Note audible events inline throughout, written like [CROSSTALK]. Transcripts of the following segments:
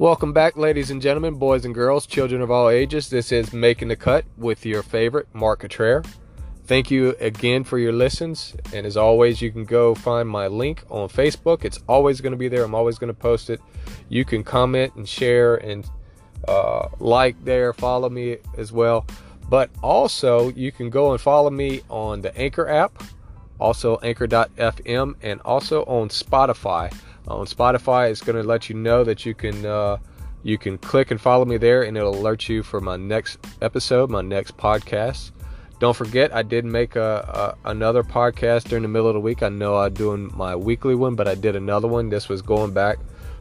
Welcome back, ladies and gentlemen, boys and girls, children of all ages. This is Making the Cut with your favorite, Mark Cottrell. Thank you again for your listens. And as always, you can go find my link on Facebook. It's always going to be there. I'm always going to post it. You can comment and share and uh, like there, follow me as well. But also, you can go and follow me on the Anchor app, also anchor.fm, and also on Spotify. On Spotify, it's going to let you know that you can uh, you can click and follow me there, and it'll alert you for my next episode, my next podcast. Don't forget, I did make a, a, another podcast during the middle of the week. I know I'm doing my weekly one, but I did another one. This was going back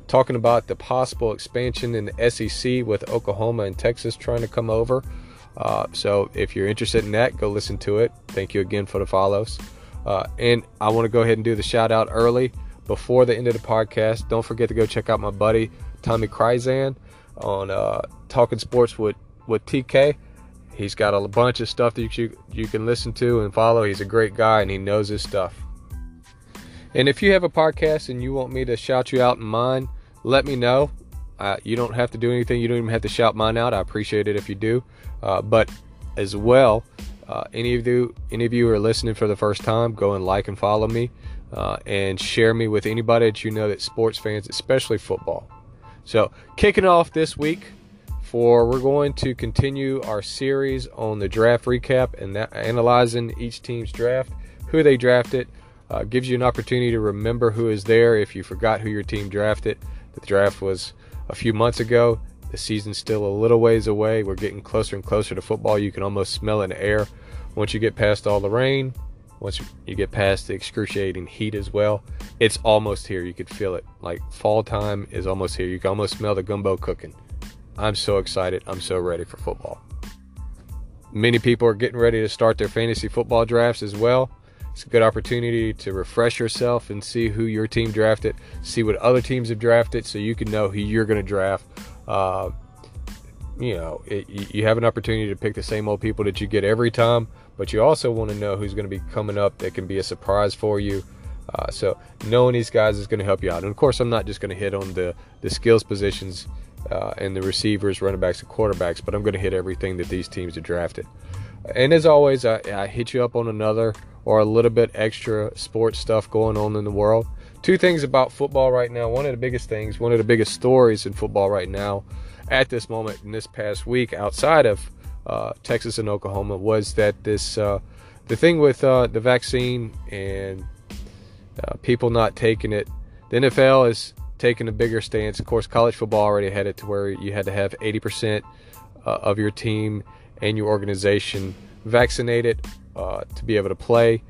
talking about the possible expansion in the SEC with Oklahoma and Texas trying to come over. Uh, so if you're interested in that, go listen to it. Thank you again for the follows. Uh, and I want to go ahead and do the shout out early before the end of the podcast. Don't forget to go check out my buddy Tommy Kryzan on uh, Talking Sports with, with TK. He's got a bunch of stuff that you, you can listen to and follow. He's a great guy and he knows his stuff. And if you have a podcast and you want me to shout you out in mine, let me know. Uh, you don't have to do anything. You don't even have to shout mine out. I appreciate it if you do. Uh, but as well, uh, any of you, any of you who are listening for the first time, go and like and follow me, uh, and share me with anybody that you know that sports fans, especially football. So kicking off this week, for we're going to continue our series on the draft recap and that, analyzing each team's draft, who they drafted. Uh, gives you an opportunity to remember who is there if you forgot who your team drafted. The draft was a few months ago. The season's still a little ways away. We're getting closer and closer to football. You can almost smell it in the air once you get past all the rain, once you get past the excruciating heat as well. It's almost here. You could feel it. Like fall time is almost here. You can almost smell the gumbo cooking. I'm so excited. I'm so ready for football. Many people are getting ready to start their fantasy football drafts as well. It's a good opportunity to refresh yourself and see who your team drafted, see what other teams have drafted, so you can know who you're going to draft. Uh, you know, it, you have an opportunity to pick the same old people that you get every time, but you also want to know who's going to be coming up that can be a surprise for you. Uh, so knowing these guys is going to help you out. And of course, I'm not just going to hit on the the skills positions uh, and the receivers, running backs, and quarterbacks, but I'm going to hit everything that these teams have drafted. And as always, I, I hit you up on another or a little bit extra sports stuff going on in the world. Two things about football right now. One of the biggest things, one of the biggest stories in football right now, at this moment in this past week, outside of uh, Texas and Oklahoma, was that this uh, the thing with uh, the vaccine and uh, people not taking it. The NFL is taking a bigger stance. Of course, college football already had it to where you had to have 80% uh, of your team and your organization vaccinated to be able to play.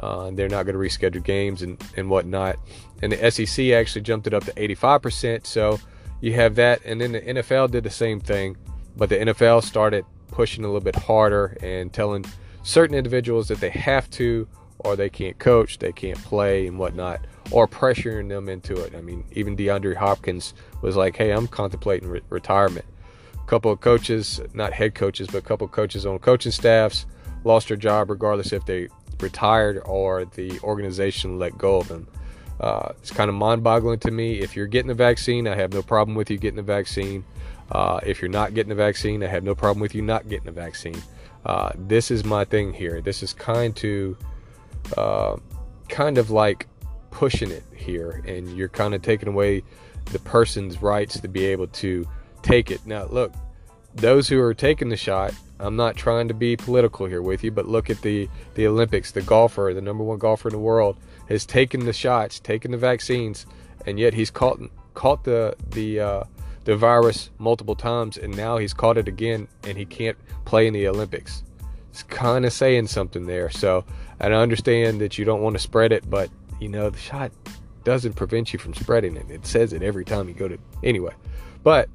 They're not going to reschedule games and, and whatnot. And the SEC actually jumped it up to 85%. So you have that. And then the NFL did the same thing. But the NFL started pushing a little bit harder and telling certain individuals that they have to or they can't coach, they can't play and whatnot, or pressuring them into it. I mean, even DeAndre Hopkins was like, hey, I'm contemplating re- retirement. A couple of coaches, not head coaches, but a couple of coaches on coaching staffs lost their job regardless if they retired or the organization let go of them. Uh, it's kind of mind-boggling to me. If you're getting the vaccine, I have no problem with you getting the vaccine. Uh, if you're not getting the vaccine, I have no problem with you not getting the vaccine. Uh, this is my thing here. This is kind to, uh, kind of like pushing it here, and you're kind of taking away the person's rights to be able to take it. Now, look, those who are taking the shot I'm not trying to be political here with you, but look at the the Olympics. The golfer, the number one golfer in the world, has taken the shots, taken the vaccines, and yet he's caught caught the the uh, the virus multiple times, and now he's caught it again, and he can't play in the Olympics. It's kind of saying something there. So, and I understand that you don't want to spread it, but you know the shot doesn't prevent you from spreading it. It says it every time you go to anyway. But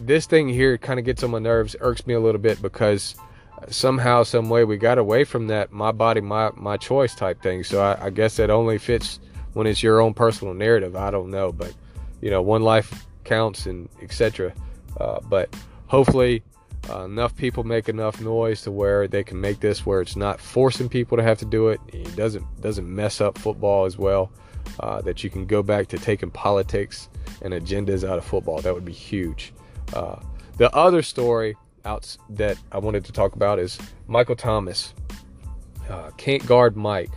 this thing here kind of gets on my nerves, irks me a little bit because somehow, some way, we got away from that my body, my my choice type thing. So I, I guess that only fits when it's your own personal narrative. I don't know, but you know, one life counts and etc. Uh, but hopefully, uh, enough people make enough noise to where they can make this where it's not forcing people to have to do it. It doesn't doesn't mess up football as well. Uh, that you can go back to taking politics and agendas out of football. That would be huge. Uh, the other story out that I wanted to talk about is Michael Thomas. Uh, can't guard Mike.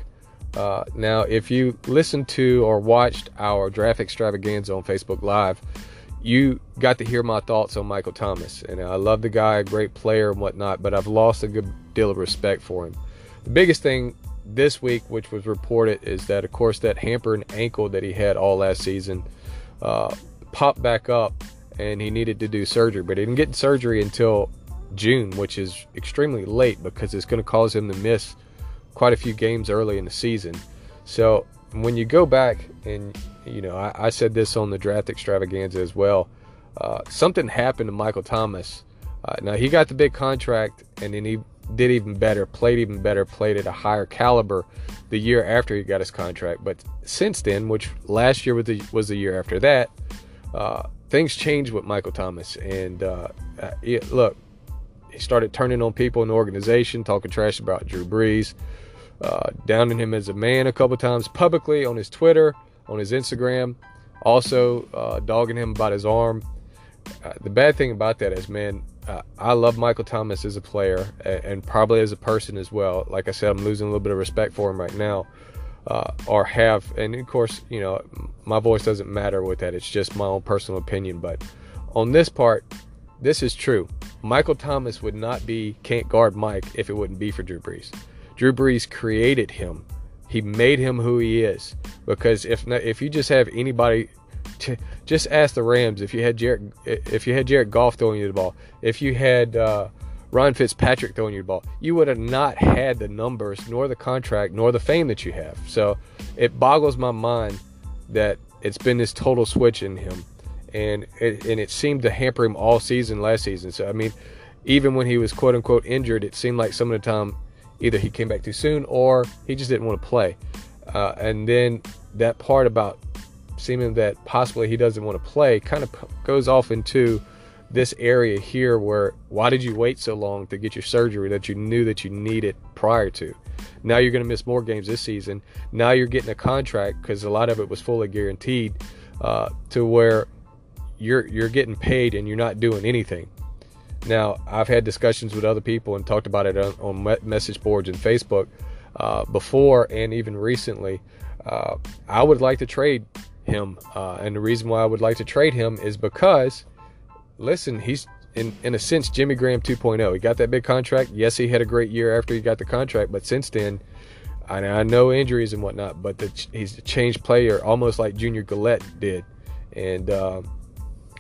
Uh, now, if you listened to or watched our draft extravaganza on Facebook Live, you got to hear my thoughts on Michael Thomas. And I love the guy, a great player and whatnot, but I've lost a good deal of respect for him. The biggest thing this week, which was reported, is that, of course, that hampered ankle that he had all last season uh, popped back up and he needed to do surgery, but he didn't get surgery until June, which is extremely late because it's going to cause him to miss quite a few games early in the season. So when you go back and you know, I, I said this on the draft extravaganza as well. Uh, something happened to Michael Thomas. Uh, now he got the big contract, and then he did even better, played even better, played at a higher caliber the year after he got his contract. But since then, which last year was the, was the year after that, uh, things changed with Michael Thomas. And uh, it, look, he started turning on people in the organization, talking trash about Drew Brees, uh, downing him as a man a couple times publicly on his Twitter, on his Instagram, also uh, dogging him about his arm. Uh, the bad thing about that is, man, uh, I love Michael Thomas as a player and, and, probably as a person as well. Like I said, I'm losing a little bit of respect for him right now, uh, or have. And of course, you know, my voice doesn't matter with that. It's just my own personal opinion. But on this part, this is true. Michael Thomas would not be can't guard Mike if it wouldn't be for Drew Brees. Drew Brees created him. He made him who he is. Because if if you just have anybody, to, just ask the Rams if you had Jared if you had Jared Goff throwing you the ball, if you had uh, Ryan Fitzpatrick throwing you the ball, you would have not had the numbers, nor the contract, nor the fame that you have. So it boggles my mind that it's been this total switch in him, and it, and it seemed to hamper him all season last season. So I mean, even when he was quote unquote injured, it seemed like some of the time either he came back too soon or he just didn't want to play. Uh, and then that part about seeming that possibly he doesn't want to play kind of goes off into this area here where why did you wait so long to get your surgery that you knew that you needed prior to? Now you're going to miss more games this season. Now you're getting a contract because a lot of it was fully guaranteed uh, to where you're you're getting paid and you're not doing anything. Now, I've had discussions with other people and talked about it on, on message boards and Facebook uh, before and even recently. Uh, I would like to trade him. Uh, and the reason why I would like to trade him is because, listen, he's in, in a sense Jimmy Graham 2.0. He got that big contract. Yes, he had a great year after he got the contract, but since then, I, I know injuries and whatnot, but the, he's a changed player almost like Junior Galette did. And uh,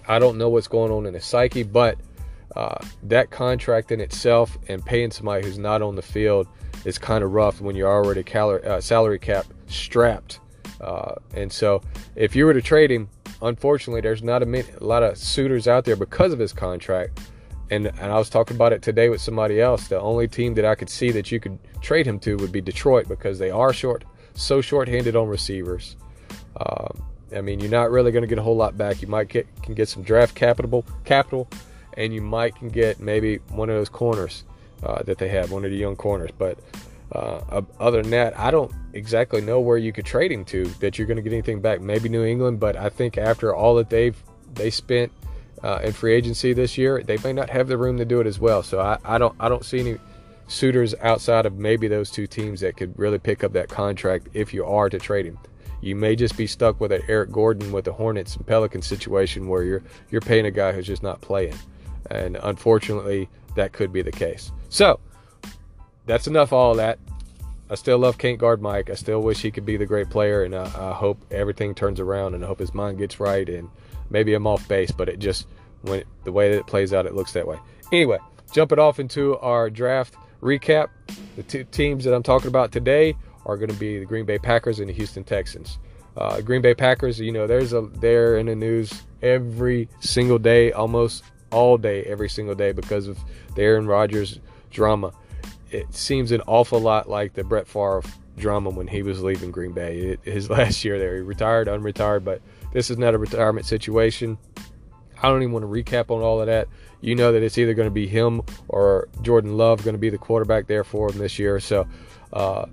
I don't know what's going on in his psyche, but uh, that contract in itself and paying somebody who's not on the field is kind of rough when you're already uh, salary cap strapped. Uh, and so, if you were to trade him, unfortunately, there's not a, a, lot of suitors out there because of his contract. And, and I was talking about it today with somebody else. The only team that I could see that you could trade him to would be Detroit because they are short, so short-handed on receivers. Um, I mean, you're not really going to get a whole lot back. You might get can get some draft capital, capital, and you might can get maybe one of those corners uh, that they have, one of the young corners. But uh, other than that, I don't exactly know where you could trade him to that you're going to get anything back. Maybe New England, but I think after all that they've they spent uh, in free agency this year, they may not have the room to do it as well. So I, I don't I don't see any suitors outside of maybe those two teams that could really pick up that contract if you are to trade him. You may just be stuck with an Eric Gordon with the Hornets and Pelicans situation where you're you're paying a guy who's just not playing. And unfortunately, that could be the case. So, that's enough all that. I still love Can't Guard Mike. I still wish he could be the great player, and I, I, hope everything turns around, and I hope his mind gets right. And maybe I'm off base, but it just when it, the way that it plays out, it looks that way. Anyway, jumping off into our draft recap, the two teams that I'm talking about today are going to be the Green Bay Packers and the Houston Texans. Uh, Green Bay Packers, you know, there's a they're in the news every single day, almost all day, every single day because of the Aaron Rodgers drama. It seems an awful lot like the Brett Favre drama when he was leaving Green Bay. It, his [LAUGHS] last year there, he retired, unretired, but this is not a retirement situation. I don't even want to recap on all of that. You know that it's either going to be him or Jordan Love going to be the quarterback there for him this year. So uh,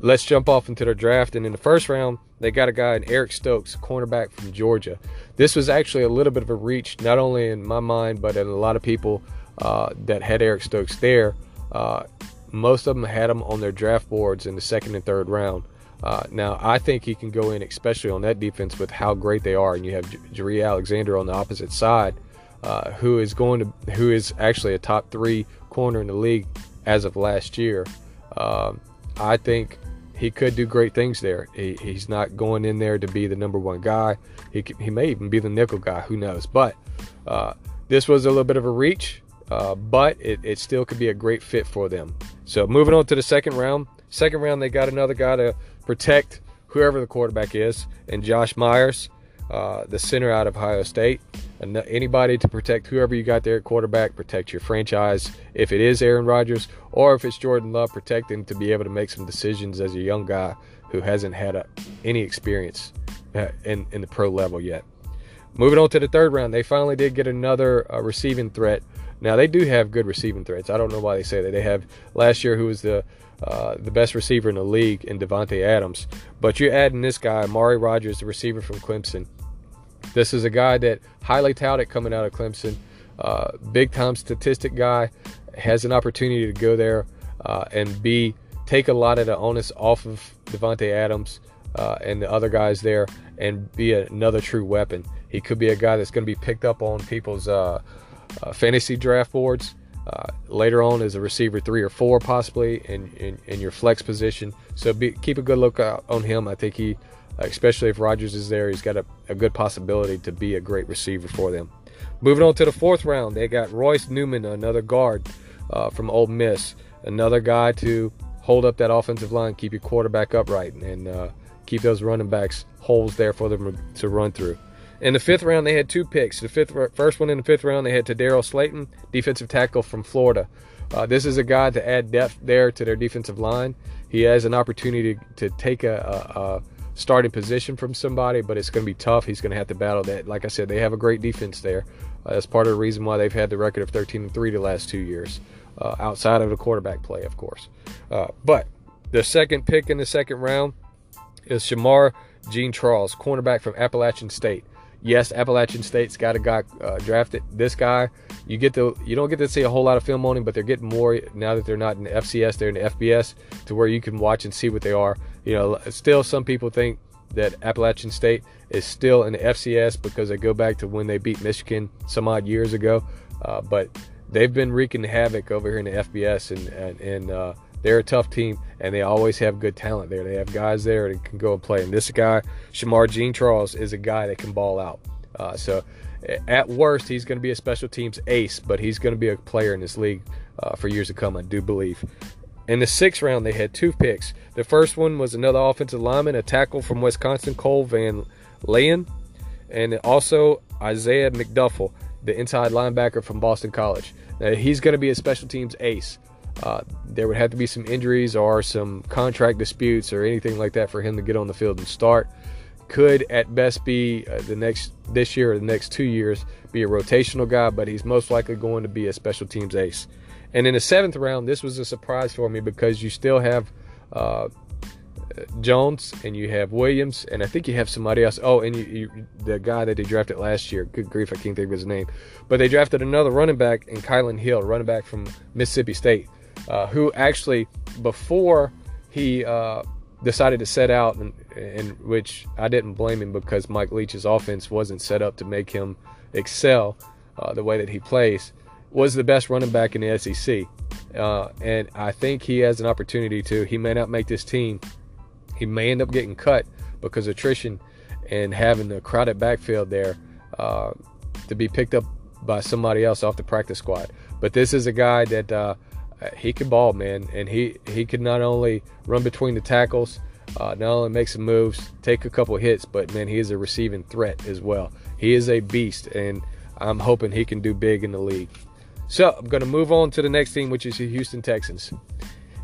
let's jump off into the draft. And in the first round, they got a guy in Eric Stokes, cornerback from Georgia. This was actually a little bit of a reach, not only in my mind, but in a lot of people uh, that had Eric Stokes there. Uh, most of them had him on their draft boards in the second and third round. Uh, now, I think he can go in, especially on that defense, with how great they are. And you have J- Alexander on the opposite side, uh, who is going to, who is actually a top three corner in the league as of last year. Um, I think he could do great things there. He, he's not going in there to be the number one guy. He, he may even be the nickel guy. Who knows? But uh, this was a little bit of a reach, uh, but it, it still could be a great fit for them. So moving on to the second round. Second round, they got another guy to protect whoever the quarterback is, and Josh Myers, uh, the center out of Ohio State. Anybody to protect whoever you got there at quarterback, protect your franchise. If it is Aaron Rodgers or if it's Jordan Love, protect him to be able to make some decisions as a young guy who hasn't had a, any experience uh, in, in the pro level yet. Moving on to the third round, they finally did get another uh, receiving threat. Now they do have good receiving threats. I don't know why they say that. They have last year who was the uh, the best receiver in the league in Davante Adams. But you're adding this guy, Amari Rodgers, the receiver from Clemson. This is a guy that highly touted coming out of Clemson, uh, big time statistic guy, has an opportunity to go there uh, and be take a lot of the onus off of Davante Adams uh, and the other guys there, and be another true weapon. He could be a guy that's going to be picked up on people's uh, uh, fantasy draft boards uh, later on as a receiver three or four, possibly in, in, in your flex position. So be, keep a good lookout on him. I think he, especially if Rodgers is there, he's got a, a good possibility to be a great receiver for them. Moving on to the fourth round, they got Royce Newman, another guard uh, from Ole Miss, another guy to hold up that offensive line, keep your quarterback upright, and uh, keep those running backs holes there for them to run through. In the fifth round, they had two picks. The fifth, first one in the fifth round, they had Tedarrell Slaton, defensive tackle from Florida. Uh, this is a guy to add depth there to their defensive line. He has an opportunity to, to take a, a, a, starting position from somebody, but it's going to be tough. He's going to have to battle that. Like I said, they have a great defense there. Uh, that's part of the reason why they've had the record of 13 and 3 the last two years, uh, outside of the quarterback play, of course. Uh, but the second pick in the second round is Shamar Jean Charles, cornerback from Appalachian State yes, Appalachian State's got a guy uh, drafted. This guy, you get to you don't get to see a whole lot of film on him, but they're getting more now that they're not in the FCS, they're in the FBS, to where you can watch and see what they are. You know, still some people think that Appalachian State is still in the FCS because they go back to when they beat Michigan some odd years ago, uh, but they've been wreaking havoc over here in the FBS and and, and uh, they're a tough team, and they always have good talent there. They have guys there that can go and play. And this guy, Shemar Jean-Charles, is a guy that can ball out. Uh, so at worst, he's going to be a special teams ace, but he's going to be a player in this league uh, for years to come, I do believe. In the sixth round, they had two picks. The first one was another offensive lineman, a tackle from Wisconsin, Cole Van Lanen, and also Isaiah McDuffie, the inside linebacker from Boston College. Now, he's going to be a special teams ace. Uh, there would have to be some injuries or some contract disputes or anything like that for him to get on the field and start. Could at best be uh, the next this year or the next two years be a rotational guy, but he's most likely going to be a special teams ace. And in the seventh round, this was a surprise for me because you still have uh, Jones and you have Williams, and I think you have somebody else. Oh, and you, you, the guy that they drafted last year. Good grief, I can't think of his name. But they drafted another running back in Kylin Hill, running back from Mississippi State uh, who actually, before he uh, decided to set out, and, and which I didn't blame him because Mike Leach's offense wasn't set up to make him excel uh, the way that he plays, was the best running back in the SEC. Uh, and I think he has an opportunity to. He may not make this team. He may end up getting cut because attrition and having the crowded backfield there uh, to be picked up by somebody else off the practice squad. But this is a guy that uh, he can ball, man, and he he can not only run between the tackles, uh, not only make some moves, take a couple hits, but man, he is a receiving threat as well. He is a beast, and I'm hoping he can do big in the league. So I'm going to move on to the next team, which is the Houston Texans.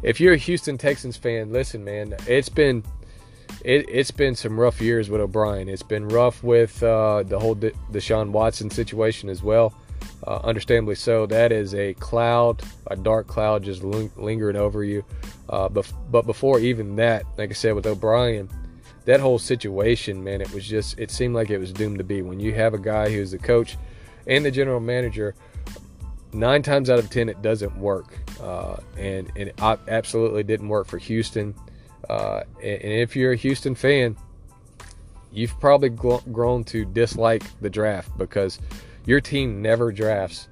If you're a Houston Texans fan, listen, man, it's been it, has been some rough years with O'Brien. It's been rough with uh, the whole De- Deshaun Watson situation as well uh, understandably so. That is a cloud, a dark cloud just ling- lingering over you. Uh, bef- but before even that, like I said with O'Brien, that whole situation, man, it was just it seemed like it was doomed to be. When you have a guy who's the coach and the general manager, nine times out of ten it doesn't work, uh, and, and it absolutely didn't work for Houston. Uh, and, and, if you're a Houston fan, you've probably grown to dislike the draft because your team never drafts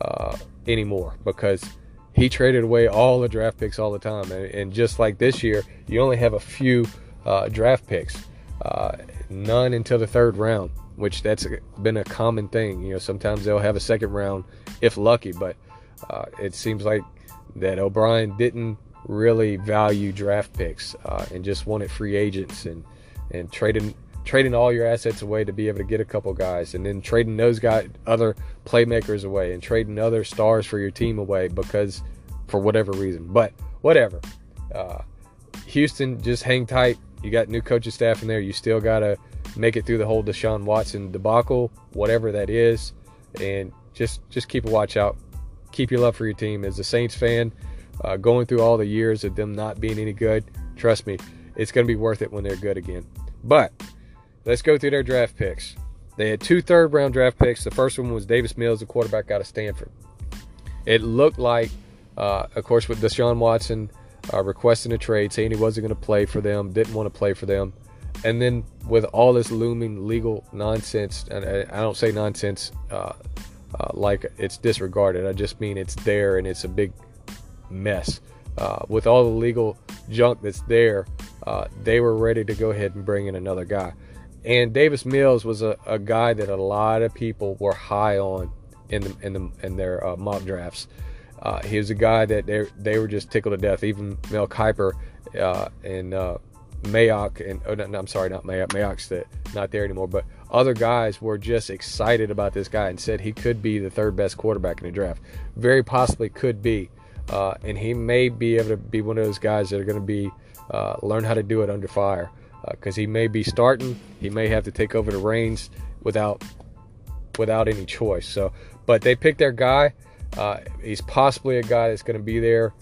uh, anymore because he traded away all the draft picks all the time. And, and just like this year, you only have a few uh, draft picks, uh, none until the third round, which that's been a common thing. You know, sometimes they'll have a second round if lucky, but uh, it seems like that O'Brien didn't really value draft picks uh, and just wanted free agents and and trading trading all your assets away to be able to get a couple guys, and then trading those guys, other playmakers away, and trading other stars for your team away because for whatever reason. But whatever. Uh, Houston, just hang tight. You got new coaching staff in there. You still got to make it through the whole Deshaun Watson debacle, whatever that is, and just just keep a watch out. Keep your love for your team. As a Saints fan, uh, going through all the years of them not being any good, trust me, it's going to be worth it when they're good again. But Let's go through their draft picks. They had two third round draft picks. The first one was Davis Mills, the quarterback out of Stanford. It looked like, uh, of course, with Deshaun Watson uh, requesting a trade, saying he wasn't going to play for them, didn't want to play for them. And then with all this looming legal nonsense, and I don't say nonsense uh, uh like it's disregarded, I just mean it's there and it's a big mess. Uh, with all the legal junk that's there, uh, they were ready to go ahead and bring in another guy. And Davis Mills was a, a guy that a lot of people were high on in the in the in their uh, mock drafts. Uh, he was a guy that they they were just tickled to death. Even Mel Kiper uh, and uh, Mayock and oh, no, I'm sorry, not Mayock. Mayock's the, not there anymore. But other guys were just excited about this guy and said he could be the third best quarterback in the draft. Very possibly could be, uh, and he may be able to be one of those guys that are going to be uh, learn how to do it under fire because uh, he may be starting. He may have to take over the reins without without any choice. So, but they picked their guy. Uh, he's possibly a guy that's going to be there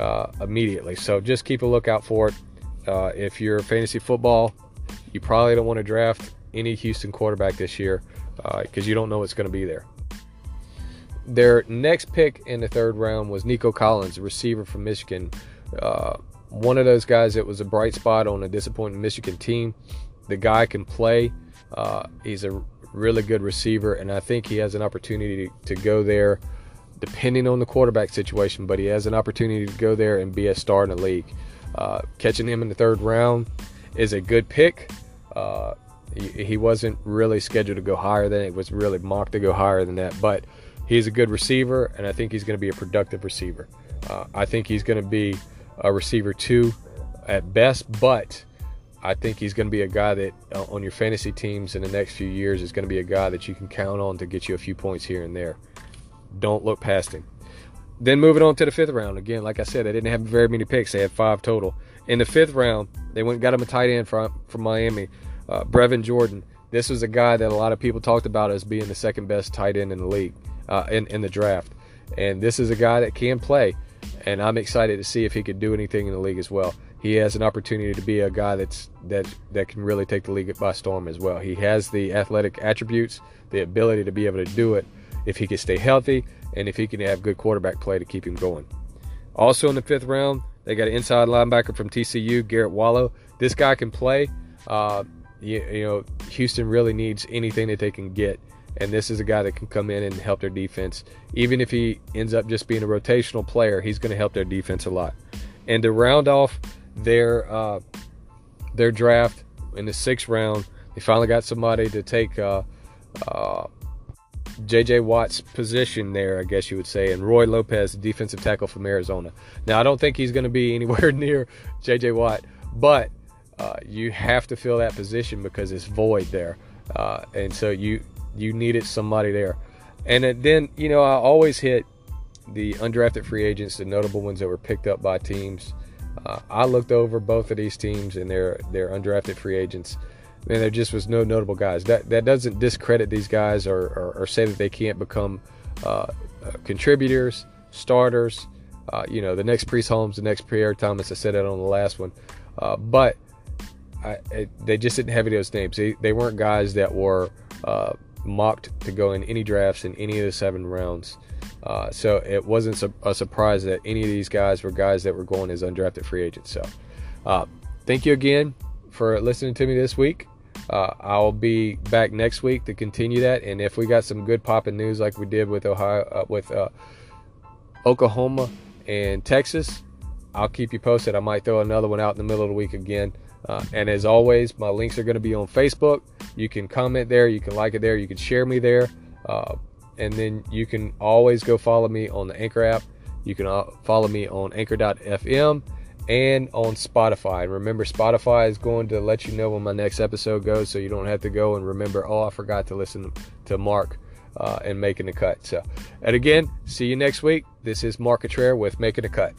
uh, immediately. So just keep a lookout for it. Uh, if you're fantasy football, you probably don't want to draft any Houston quarterback this year because uh, you don't know what's going to be there. Their next pick in the third round was Nico Collins, a receiver from Michigan. Uh, one of those guys that was a bright spot on a disappointing Michigan team. The guy can play. Uh, he's a really good receiver, and I think he has an opportunity to, to go there, depending on the quarterback situation. But he has an opportunity to go there and be a star in the league. Uh, catching him in the third round is a good pick. Uh, he, he, wasn't really scheduled to go higher than it was really mocked to go higher than that, but he's a good receiver, and I think he's going to be a productive receiver. Uh, I think he's going to be a receiver two at best, but I think he's going to be a guy that uh, on your fantasy teams in the next few years is going to be a guy that you can count on to get you a few points here and there. Don't look past him. Then moving on to the fifth round. Again, like I said, they didn't have very many picks. They had five total. In the fifth round, they went got him a tight end from from Miami, uh, Brevin Jordan. This was a guy that a lot of people talked about as being the second best tight end in the league, uh, in in the draft. And this is a guy that can play and I'm excited to see if he could do anything in the league as well. He has an opportunity to be a guy that's that that can really take the league by storm as well. He has the athletic attributes, the ability to be able to do it if he can stay healthy and if he can have good quarterback play to keep him going. Also in the fifth round, they got an inside linebacker from TCU, Garrett Wallow. This guy can play. Uh, you, you know, Houston really needs anything that they can get and this is a guy that can come in and help their defense. Even if he ends up just being a rotational player, he's going to help their defense a lot. And to round off their uh, their draft in the sixth round, they finally got somebody to take uh, uh, J.J. Watt's position there, I guess you would say, and Roy Lopez, defensive tackle from Arizona. Now, I don't think he's going to be [LAUGHS] anywhere near J.J. Watt, but uh, you have to fill that position because it's void there. Uh, and so you you needed somebody there. And then, you know, I always hit the undrafted free agents, the notable ones that were picked up by teams. Uh, I looked over both of these teams and their their undrafted free agents, and there just was no notable guys. That that doesn't discredit these guys or, or, or say that they can't become uh, uh, contributors, starters. Uh, you know, the next Priest Holmes, the next Pierre Thomas. I said that on the last one, uh, but I, it, they just didn't have any of those names. They, they weren't guys that were uh, mocked to go in any drafts in any of the seven rounds. Uh, so it wasn't a surprise that any of these guys were guys that were going as undrafted free agents. So thank you again for listening to me this week. Uh, I'll be back next week to continue that, and if we got some good popping news like we did with Ohio, uh, with uh, Oklahoma and Texas, I'll keep you posted. I might throw another one out in the middle of the week again. Uh, and as always, my links are going to be on Facebook. You can comment there, you can like it there, you can share me there, uh, and then you can always go follow me on the Anchor app. You can uh, follow me on Anchor.fm and on Spotify. And remember, Spotify is going to let you know when my next episode goes, so you don't have to go and remember, oh, I forgot to listen to Mark uh, and making the cut. So, and again, see you next week. This is Mark Cottrell with Making the Cut.